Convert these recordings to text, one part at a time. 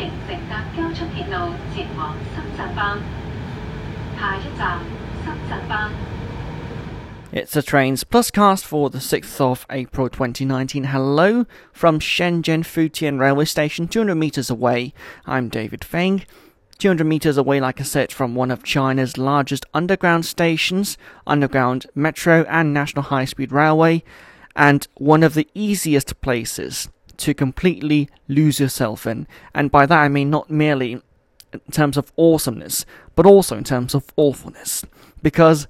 迎乘搭交出铁路前往深圳班。下一站深圳班。 It's a Trains Pluscast for the 6th of April 2019. Hello from Shenzhen Futian Railway Station, 200 meters away. I'm David Feng. 200 meters away, like I said, from one of China's largest underground stations, underground metro and national high speed railway, and one of the easiest places to completely lose yourself in. And by that I mean not merely in terms of awesomeness, but also in terms of awfulness. Because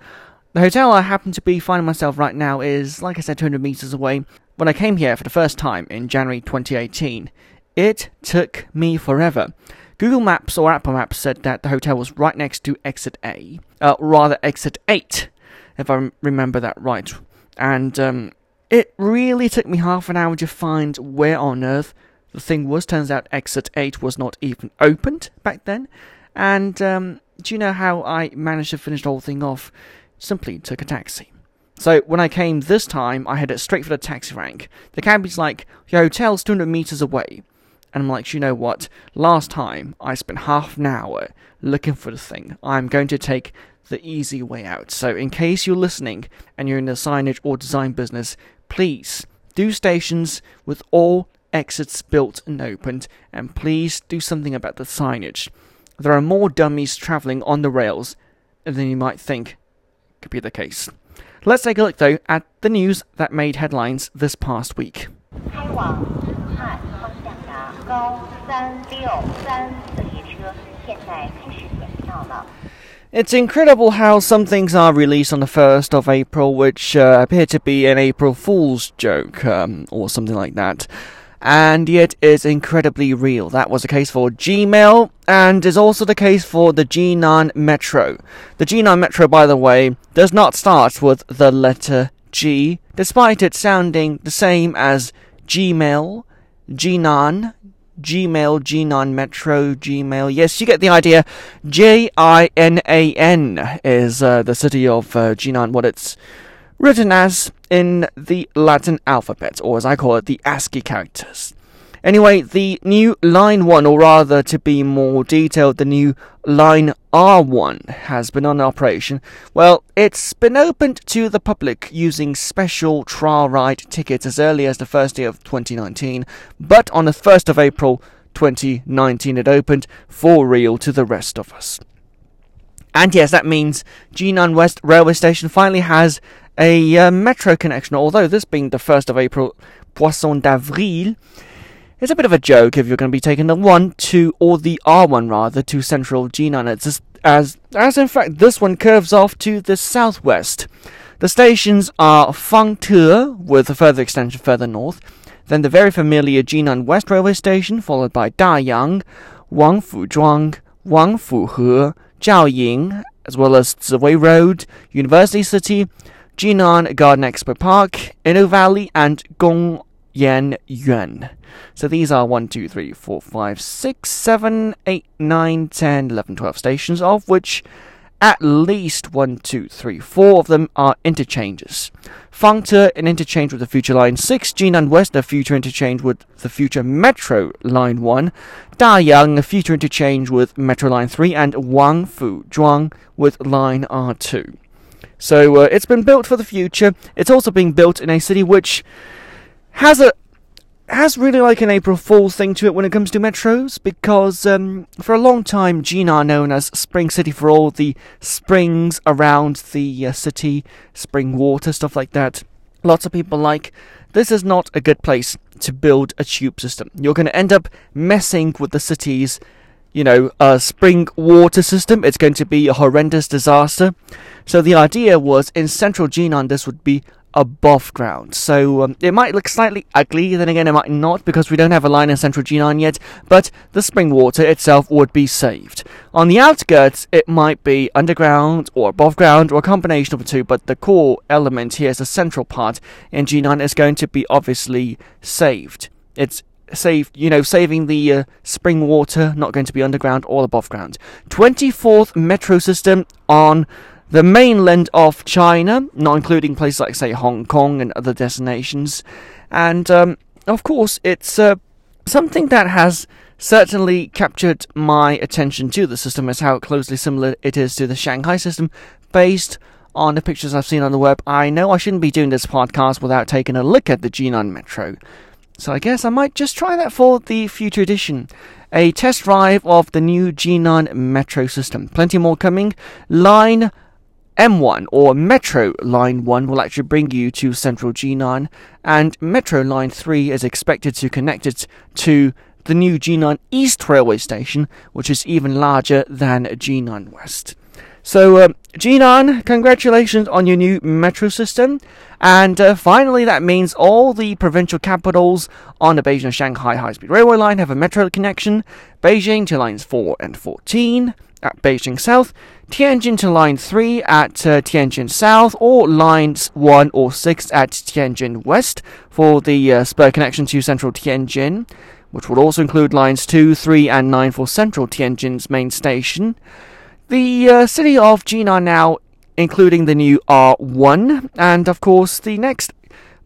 the hotel I happen to be finding myself right now is, like I said, 200 meters away. When I came here for the first time in January 2018, it took me forever. Google Maps or Apple Maps said that the hotel was right next to exit A, uh, rather exit 8, if I remember that right. And um, it really took me half an hour to find where on earth the thing was. Turns out exit 8 was not even opened back then. And um, do you know how I managed to finish the whole thing off? Simply took a taxi. So when I came this time, I headed straight for the taxi rank. The cabbie's like, your hotel's 200 meters away. And I'm like, you know what? Last time I spent half an hour looking for the thing. I'm going to take the easy way out. So in case you're listening and you're in the signage or design business, please do stations with all exits built and opened, and please do something about the signage. There are more dummies traveling on the rails than you might think could be the case. Let's take a look though at the news that made headlines this past week. It's incredible how some things are released on the 1st of April, which uh, appear to be an April Fool's joke, um, or something like that. And yet is incredibly real. That was the case for Gmail, and is also the case for the Jinan Metro. The Jinan Metro, by the way, does not start with the letter G, despite it sounding the same as Gmail, Jinan, Gmail, Jinan Metro, Gmail. Yes, you get the idea. J I N A N is uh, the city of uh, Jinan, what it's written as in the Latin alphabet, or as I call it, the ASCII characters. Anyway, the new Line 1, or rather to be more detailed, the new Line R1 has been on operation. Well, it's been opened to the public using special trial ride tickets as early as the first day of 2019, but on the 1st of April 2019 it opened for real to the rest of us. And yes, that means Jinan West Railway Station finally has a uh, metro connection, although this being the 1st of April, Poisson d'Avril, it's a bit of a joke if you're going to be taking the 1 2, or the R1 rather, to central Jinan. It's just as, as in fact this one curves off to the southwest. The stations are Fangte, with a further extension further north, then the very familiar Jinan West Railway Station, followed by Dayang, Wangfuzhuang, Wangfuhe, Jiaoying, as well as Ziwei Road, University City, Jinan Garden Expo Park, Inno Valley, and Gongyan Yuan. So these are 1, 2, 3, 4, 5, 6, 7, 8, 9, 10, 11, 12 stations, of which at least 1, 2, 3, 4 of them are interchanges. Fangte, an interchange with the Future Line 6, Jinan West, a future interchange with the Future Metro Line 1, Dayang, a future interchange with Metro Line 3, and Wangfu Zhuang with Line R2. So uh, it's been built for the future. It's also being built in a city which has a has really like an April Fool's thing to it when it comes to metros because um, for a long time Jinan known as Spring City for all the springs around the uh, city, spring water, stuff like that. Lots of people like this is not a good place to build a tube system. You're going to end up messing with the city's, you know, uh, spring water system. It's going to be a horrendous disaster. So the idea was in central Jinan this would be above ground. So um, it might look slightly ugly, then again it might not because we don't have a line in central Jinan yet, but the spring water itself would be saved. On the outskirts it might be underground or above ground or a combination of the two, but the core element here is the central part in Jinan is going to be obviously saved. It's saved, you know, saving the uh, spring water, not going to be underground or above ground. 24th metro system on the mainland of China, not including places like, say, Hong Kong and other destinations. And, um, of course, it's uh, something that has certainly captured my attention to the system is how closely similar it is to the Shanghai system based on the pictures I've seen on the web. I know I shouldn't be doing this podcast without taking a look at the Jinan Metro. So I guess I might just try that for the future edition. A test drive of the new Jinan Metro system. Plenty more coming. Line M1 or Metro Line 1 will actually bring you to central Jinan, and Metro Line 3 is expected to connect it to the new Jinan East Railway Station, which is even larger than Jinan West. So, uh, Jinan, congratulations on your new metro system. And uh, finally, that means all the provincial capitals on the Beijing Shanghai High Speed Railway line have a metro connection. Beijing to lines 4 and 14 at Beijing South, Tianjin to line 3 at uh, Tianjin South, or lines 1 or 6 at Tianjin West for the uh, spur connection to central Tianjin, which will also include lines 2, 3, and 9 for central Tianjin's main station. The uh, city of Jinan now, including the new R1, and of course the next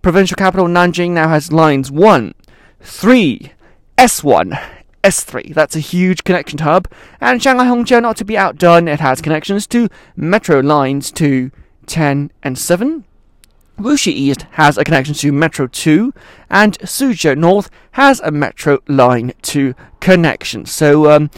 provincial capital Nanjing now has lines 1, 3, S1, S3. That's a huge connection hub. And Shanghai Hongqiao, not to be outdone, it has connections to metro lines 2, 10, and 7. Wuxi East has a connection to Metro 2, and Suzhou North has a Metro Line 2 connection. So, um,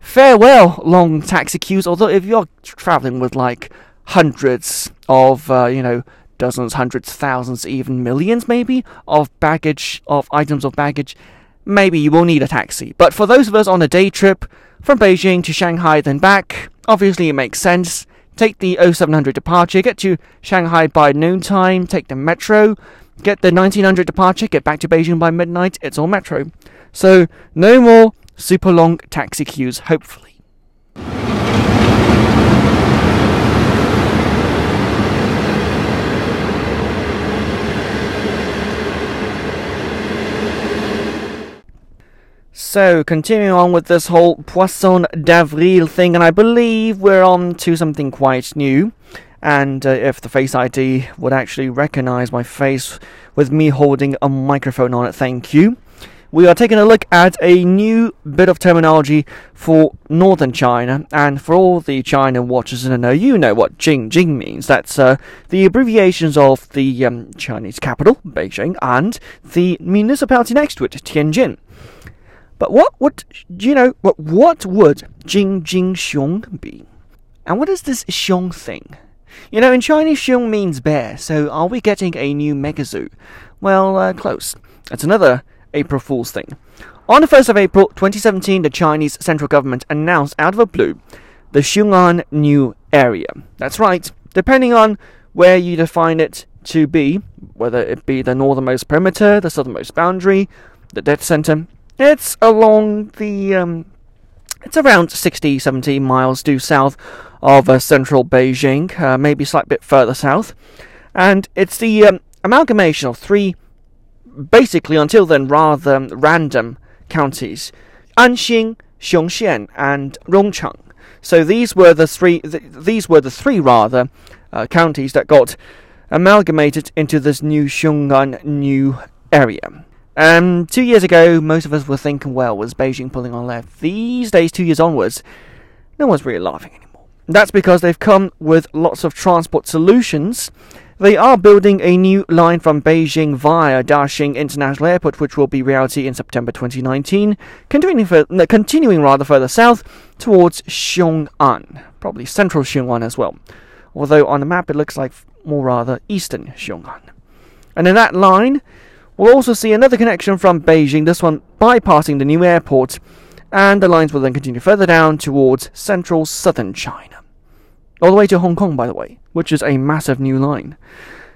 farewell long taxi queues. Although if you're traveling with like hundreds of, uh, you know, dozens, hundreds, thousands, even millions maybe of baggage, of items of baggage, maybe you will need a taxi. But for those of us on a day trip from Beijing to Shanghai then back, obviously it makes sense. Take the 0700 departure, get to Shanghai by noontime, take the metro, get the 1900 departure, get back to Beijing by midnight, it's all metro. So, no more super long taxi queues, hopefully. So, continuing on with this whole Poisson d'Avril thing, and I believe we're on to something quite new. And uh, if the Face ID would actually recognize my face with me holding a microphone on it, thank you we are taking a look at a new bit of terminology for northern China. And for all the China watchers in the know, you know what Jing Jin means. That's uh, the abbreviations of the um, Chinese capital, Beijing, and the municipality next to it, Tianjin. But what would, you know, what, what would Jing Jin Xiong be? And what is this Xiong thing? You know, in Chinese, Xiong means bear, so are we getting a new megazoo? Well, uh, close. It's another April Fool's thing. On the 1st of April 2017, the Chinese central government announced out of the blue the Xiong'an New Area. That's right, depending on where you define it to be, whether it be the northernmost perimeter, the southernmost boundary, the dead center, it's along the. Um, it's around 60 70 miles due south of uh, central Beijing, uh, maybe a slight bit further south. And it's the um, amalgamation of three basically until then rather random counties Anxin, Xiongxian, and Rongcheng. So these were the three. Th- these were the three rather uh, counties that got amalgamated into this new Xiong'an new area. Um, two years ago, most of us were thinking, well, was Beijing pulling on left? These days, two years onwards, no one's really laughing anymore. That's because they've come with lots of transport solutions they are building a new line from Beijing via Daxing International Airport, which will be reality in September 2019, continuing, for, no, continuing rather further south towards Xiong'an, probably central Xiong'an as well. Although on the map it looks like more rather eastern Xiong'an. And in that line, we'll also see another connection from Beijing, this one bypassing the new airport, and the lines will then continue further down towards central southern China all the way to Hong Kong, by the way, which is a massive new line.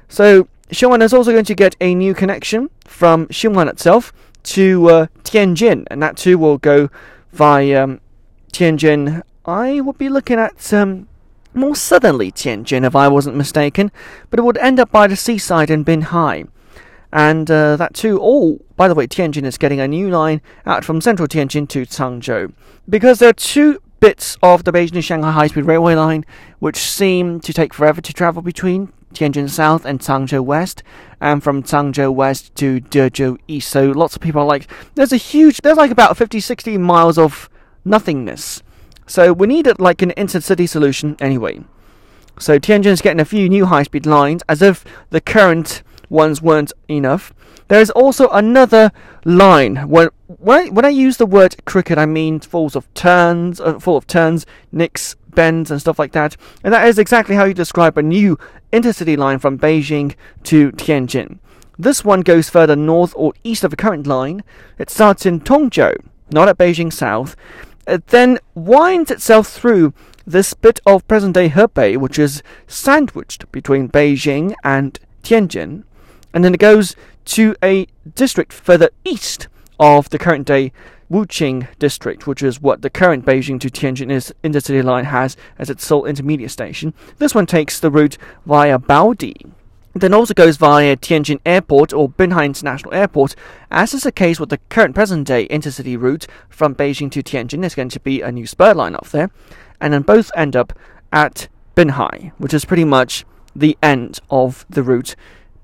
So Xiong'an is also going to get a new connection from Xiong'an itself to uh, Tianjin, and that too will go via um, Tianjin. I would be looking at um, more southerly Tianjin if I wasn't mistaken, but it would end up by the seaside in Binhai. And uh, that too, oh, by the way, Tianjin is getting a new line out from central Tianjin to Cangzhou. Because there are two bits of the Beijing Shanghai High Speed Railway line which seem to take forever to travel between Tianjin South and Cangzhou West, and from Cangzhou West to Dezhou East. So lots of people are like, there's a huge, there's like about 50, 60 miles of nothingness. So we needed like an intercity solution anyway. So Tianjin's getting a few new high-speed lines, as if the current ones weren't enough. There is also another line. When when I, when I use the word cricket, I mean full of turns, uh, full of turns, nicks, bends, and stuff like that. And that is exactly how you describe a new intercity line from Beijing to Tianjin. This one goes further north or east of the current line. It starts in Tongzhou, not at Beijing South. It then winds itself through this bit of present-day Hebei, which is sandwiched between Beijing and Tianjin, and then it goes to a district further east of the current day Wuqing district, which is what the current Beijing to Tianjin intercity line has as its sole intermediate station. This one takes the route via Baodi. Then also goes via Tianjin Airport or Binhai International Airport, as is the case with the current present day intercity route from Beijing to Tianjin. There's going to be a new spur line off there, and then both end up at Binhai, which is pretty much the end of the route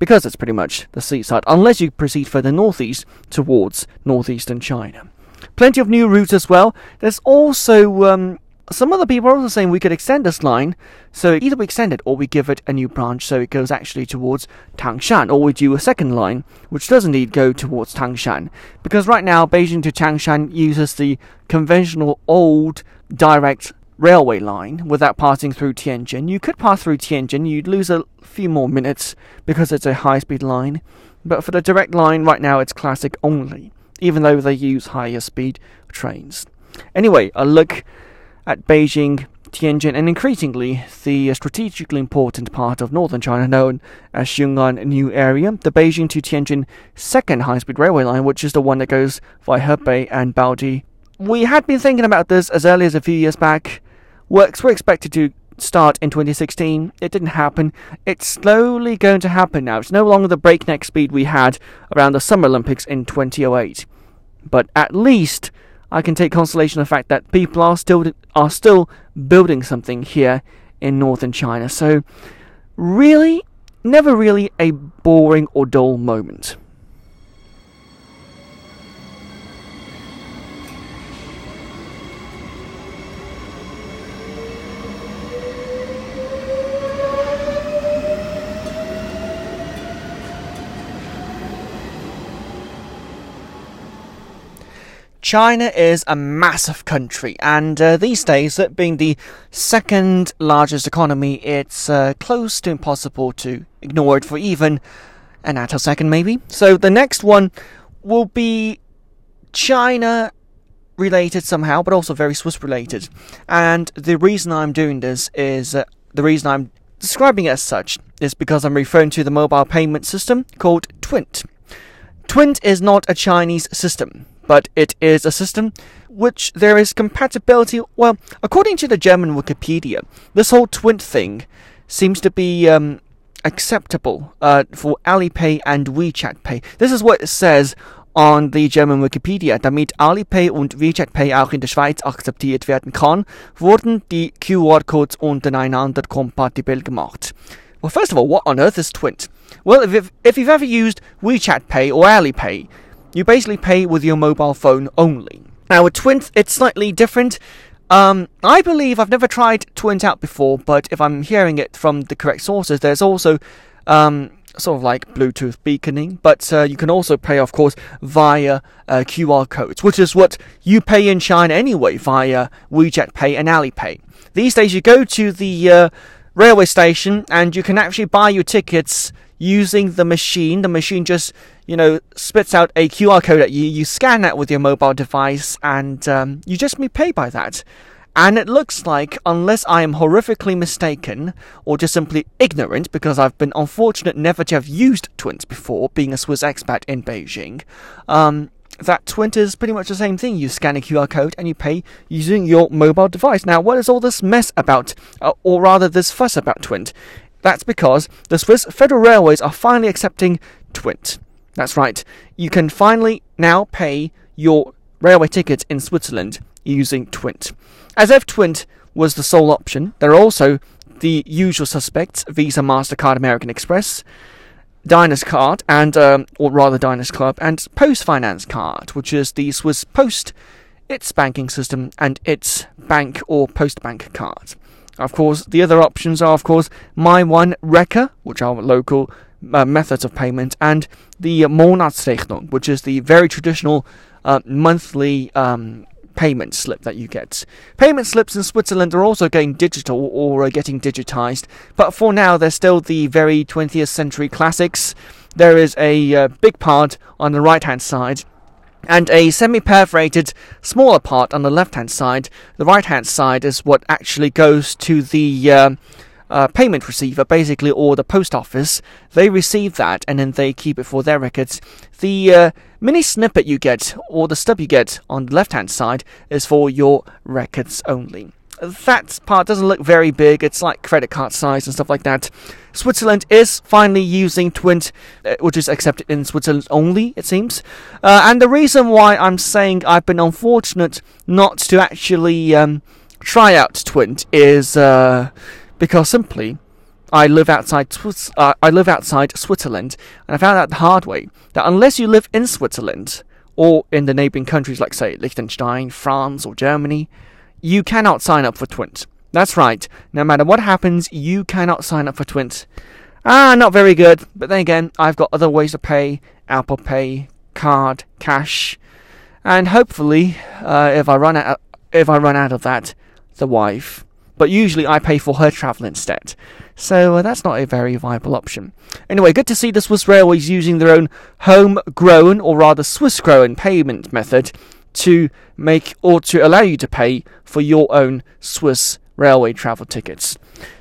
because it's pretty much the seaside, unless you proceed further northeast towards northeastern China. Plenty of new routes as well. There's also um, some other people are also saying we could extend this line, so either we extend it or we give it a new branch so it goes actually towards Tangshan, or we do a second line which does indeed go towards Tangshan. Because right now Beijing to Tangshan uses the conventional old direct railway line without passing through Tianjin. You could pass through Tianjin, you'd lose a few more minutes because it's a high speed line. But for the direct line, right now it's classic only, even though they use higher speed trains. Anyway, a look at Beijing, Tianjin, and increasingly the strategically important part of northern China known as Xiong'an New Area, the Beijing to Tianjin second high speed railway line, which is the one that goes via Hebei and Baodi. We had been thinking about this as early as a few years back. Works were expected to start in 2016. It didn't happen. It's slowly going to happen now. It's no longer the breakneck speed we had around the Summer Olympics in 2008. But at least I can take consolation in the fact that people are still are still building something here in northern China. So really never really a boring or dull moment. China is a massive country, and uh, these days, it being the second largest economy, it's uh, close to impossible to ignore it for even an attosecond, maybe. So the next one will be China related somehow, but also very Swiss related. And the reason I'm doing this is uh, the reason I'm describing it as such is because I'm referring to the mobile payment system called Twint. Twint is not a Chinese system but it is a system which there is compatibility. Well, according to the German Wikipedia, this whole Twint thing seems to be um, acceptable uh, for Alipay and WeChat Pay. This is what it says on the German Wikipedia. Damit Alipay und WeChat Pay auch in der Schweiz akzeptiert werden kann, wurden die QR-Codes untereinander kompatibel gemacht. Well, first of all, what on earth is Twint? Well, if if you've ever used WeChat Pay or Alipay, you basically pay with your mobile phone only. Now with Twint, it's slightly different. Um, I believe I've never tried Twint out before, but if I'm hearing it from the correct sources, there's also um, sort of like Bluetooth beaconing, but uh, you can also pay, of course, via uh, QR codes, which is what you pay in China anyway via WeChat Pay and Alipay. These days, you go to the uh, railway station and you can actually buy your tickets using the machine. The machine just, you know, spits out a QR code at you. You scan that with your mobile device and um, you just pay by that. And it looks like, unless I am horrifically mistaken, or just simply ignorant, because I've been unfortunate never to have used Twint before, being a Swiss expat in Beijing, um, that Twint is pretty much the same thing. You scan a QR code and you pay using your mobile device. Now, what is all this mess about, uh, or rather this fuss about Twint? That's because the Swiss Federal Railways are finally accepting Twint. That's right, you can finally now pay your railway tickets in Switzerland using Twint. As if Twint was the sole option, there are also the usual suspects Visa, MasterCard, American Express, Diners Card, and, um, or rather Diners Club, and Post Finance Card, which is the Swiss Post, its banking system, and its bank or post bank card. Of course, the other options are, of course, My One Reka, which are local uh, methods of payment, and the Monatsrechnung, which is the very traditional uh, monthly um, payment slip that you get. Payment slips in Switzerland are also going digital or are getting digitized, but for now they're still the very 20th century classics. There is a uh, big part on the right hand side and a semi perforated smaller part on the left hand side. The right hand side is what actually goes to the uh, uh, payment receiver, basically, or the post office. They receive that and then they keep it for their records. The uh, mini snippet you get, or the stub you get on the left hand side, is for your records only. That part doesn't look very big, it's like credit card size and stuff like that. Switzerland is finally using Twint, uh, which is accepted in Switzerland only, it seems. Uh, and the reason why I'm saying I've been unfortunate not to actually um, try out Twint is uh, because simply I live outside uh, I live outside Switzerland, and I found out the hard way that unless you live in Switzerland or in the neighboring countries like say Liechtenstein, France, or Germany, you cannot sign up for Twint. That's right. No matter what happens, you cannot sign up for Twint. Ah, not very good. But then again, I've got other ways to pay: Apple Pay, card, cash, and hopefully, uh, if I run out, if I run out of that, the wife but usually I pay for her travel instead. So uh, that's not a very viable option. Anyway, good to see the Swiss Railways using their own home-grown, or rather Swiss-grown payment method to make or to allow you to pay for your own Swiss railway travel tickets.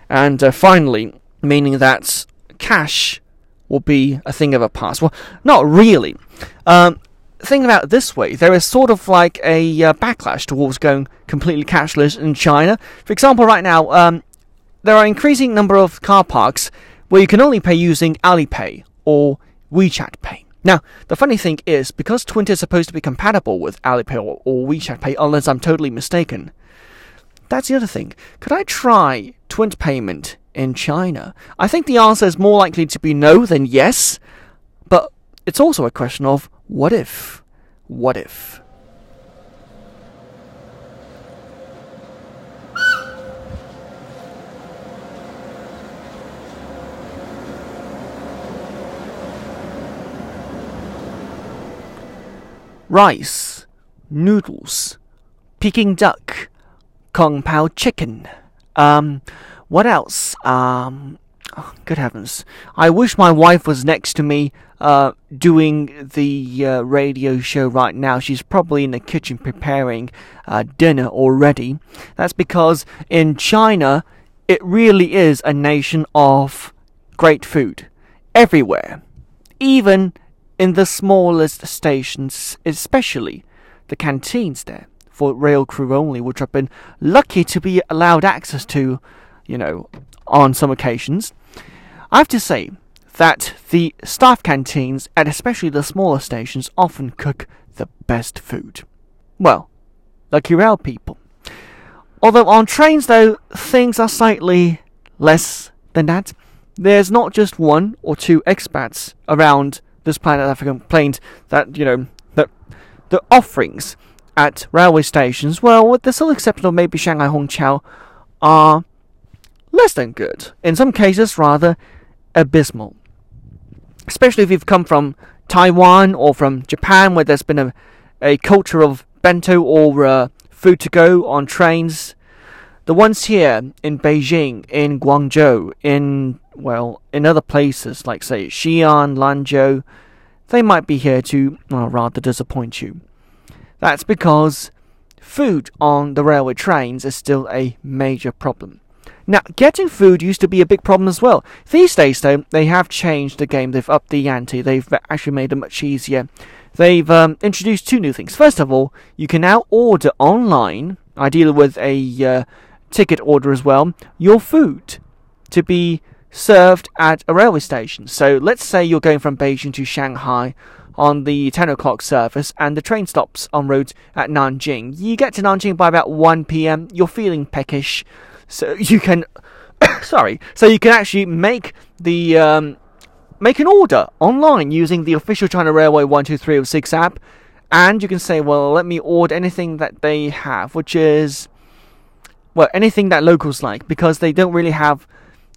And uh, finally, meaning that cash will be a thing of a past. Well, not really. Um, think about it this way there is sort of like a uh, backlash towards going completely cashless in China. For example, right now, um, there are increasing number of car parks where you can only pay using Alipay or WeChat Pay. Now, the funny thing is, because Twint is supposed to be compatible with Alipay or, or WeChat Pay, unless I'm totally mistaken, that's the other thing. Could I try Twint payment in China? I think the answer is more likely to be no than yes, but it's also a question of what if? What if? Rice, noodles, Peking duck, Kung Pao chicken. Um, what else? Um, oh, good heavens. I wish my wife was next to me uh, doing the uh, radio show right now. She's probably in the kitchen preparing uh, dinner already. That's because in China, it really is a nation of great food everywhere, even in the smallest stations, especially the canteens there for rail crew only, which I've been lucky to be allowed access to, you know, on some occasions. I have to say, that the staff canteens and especially the smaller stations often cook the best food. Well, lucky rail people. Although on trains, though, things are slightly less than that. There's not just one or two expats around this planet that have complained that, you know, that the offerings at railway stations, well, with the sole exception of maybe Shanghai Hongqiao, are less than good. In some cases, rather abysmal especially if you've come from Taiwan or from Japan, where there's been a, a culture of bento or uh, food to go on trains. The ones here in Beijing, in Guangzhou, in well, in other places like say Xi'an, Lanzhou, they might be here to well, rather disappoint you. That's because food on the railway trains is still a major problem. Now, getting food used to be a big problem as well. These days, though, they have changed the game. They've upped the ante. They've actually made it much easier. They've um, introduced two new things. First of all, you can now order online, ideally with a uh, ticket order as well, your food to be served at a railway station. So let's say you're going from Beijing to Shanghai on the 10 o'clock service and the train stops on route at Nanjing. You get to Nanjing by about 1 pm, you're feeling peckish, so you can sorry, so you can actually make the um, make an order online using the official China Railway 12306 app, and you can say, well, let me order anything that they have, which is well anything that locals like because they don't really have,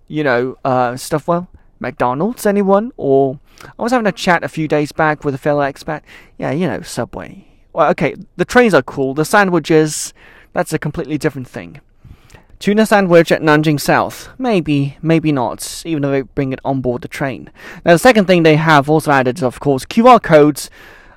you know, uh, stuff. Well, McDonald's, anyone? Or I was having a chat a few days back with a fellow expat. Yeah, you know, Subway. Well, okay, the trains are cool. The sandwiches, that's a completely different thing. Tuna sandwich at Nanjing South. Maybe, maybe not, even though they bring it on board the train. Now, the second thing they have also added is, of course, QR codes,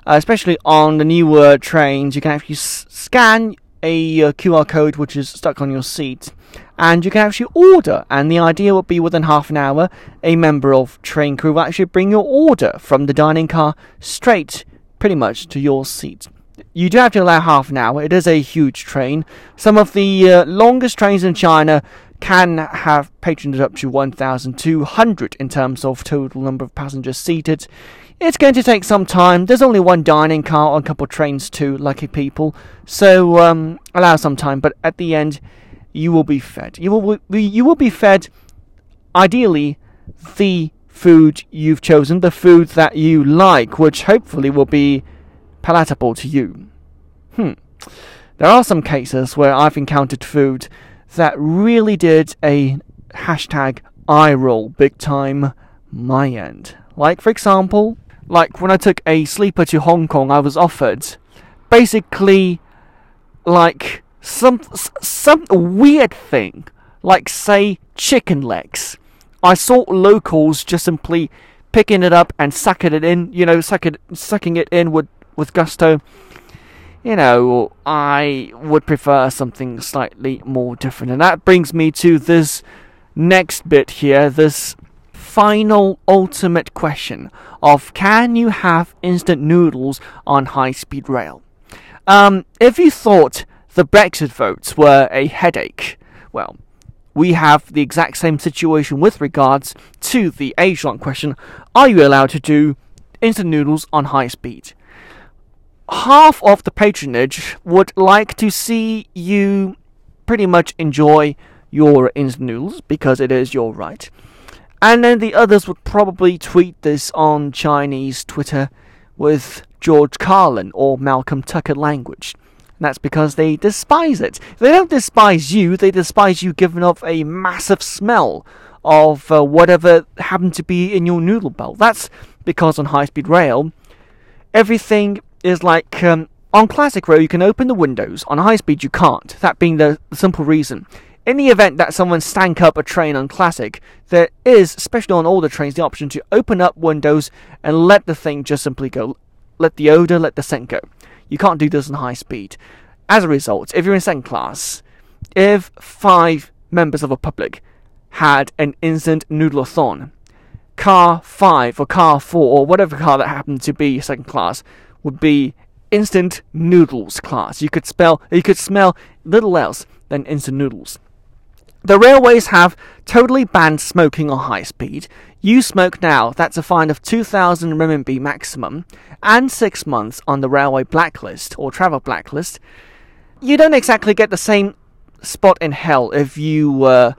uh, especially on the newer trains. You can actually s- scan a uh, QR code which is stuck on your seat, and you can actually order. And the idea would be within half an hour, a member of train crew will actually bring your order from the dining car straight, pretty much, to your seat you do have to allow half an hour. It is a huge train. Some of the uh, longest trains in China can have patronage up to 1,200 in terms of total number of passengers seated. It's going to take some time. There's only one dining car on a couple of trains too, lucky people. So um, allow some time, but at the end, you will be fed. You will be, you will be fed, ideally, the food you've chosen, the food that you like, which hopefully will be palatable to you. Hmm. There are some cases where I've encountered food that really did a hashtag eye roll big time my end. Like, for example, like when I took a sleeper to Hong Kong, I was offered basically like some some weird thing, like say chicken legs. I saw locals just simply picking it up and sucking it in, you know, suck it, sucking it in with with gusto. You know, I would prefer something slightly more different. And that brings me to this next bit here, this final ultimate question of can you have instant noodles on high speed rail? Um, if you thought the Brexit votes were a headache, well, we have the exact same situation with regards to the age long question are you allowed to do instant noodles on high speed? half of the patronage would like to see you pretty much enjoy your instant noodles because it is your right. And then the others would probably tweet this on Chinese Twitter with George Carlin or Malcolm Tucker language. And that's because they despise it. They don't despise you, they despise you giving off a massive smell of uh, whatever happened to be in your noodle bowl. That's because on high speed rail, everything is like um, on classic rail you can open the windows. On high speed you can't. That being the, simple reason. In the event that someone stank up a train on classic there is especially on older trains the option to open up windows and let the thing just simply go. Let the odor let the scent go you can't do this on high speed as a result if you're in second class if five members of a public had an instant noodle-a-thon car 5 or car 4 or whatever car that happened to be second class would be instant noodles class. You could spell you could smell little else than instant noodles. The railways have totally banned smoking on high speed. You smoke now, that's a fine of 2,000 RMB maximum, and six months on the railway blacklist or travel blacklist. You don't exactly get the same spot in hell if you uh,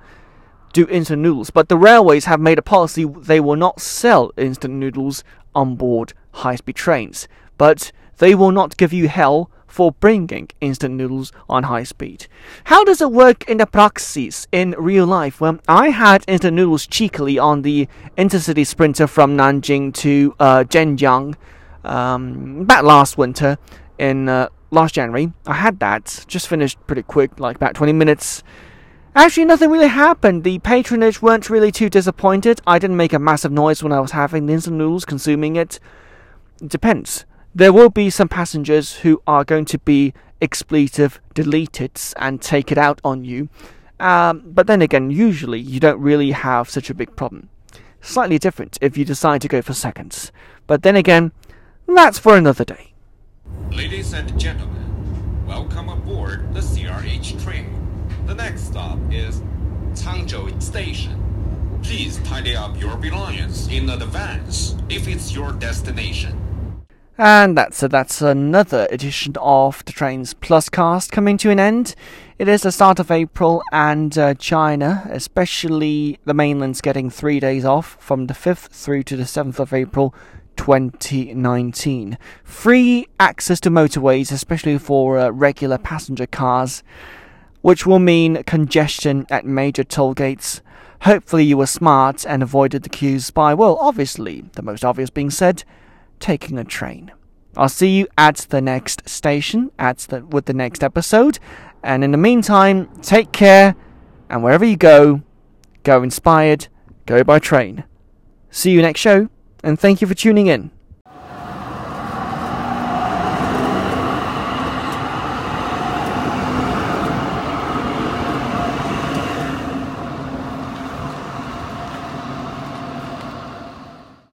do instant noodles, but the railways have made a policy they will not sell instant noodles on board high speed trains but they will not give you hell for bringing instant noodles on high speed. How does it work in the praxis in real life? Well, I had instant noodles cheekily on the intercity sprinter from Nanjing to uh, Zhenjiang um, about last winter in uh, last January. I had that, just finished pretty quick, like about 20 minutes. Actually, nothing really happened. The patronage weren't really too disappointed. I didn't make a massive noise when I was having the instant noodles, consuming it. It depends there will be some passengers who are going to be expletive deleted and take it out on you. Um, but then again, usually you don't really have such a big problem. Slightly different if you decide to go for seconds. But then again, that's for another day. Ladies and gentlemen, welcome aboard the CRH train. The next stop is Changzhou Station. Please tidy up your belongings in advance if it's your destination. And that's that's another edition of the Trains Plus cast coming to an end. It is the start of April, and uh, China, especially the mainland's getting three days off from the 5th through to the 7th of April 2019. Free access to motorways, especially for uh, regular passenger cars, which will mean congestion at major toll gates. Hopefully, you were smart and avoided the queues by, well, obviously, the most obvious being said, taking a train. I'll see you at the next station, at the, with the next episode. And in the meantime, take care, and wherever you go, go inspired, go by train. See you next show, and thank you for tuning in.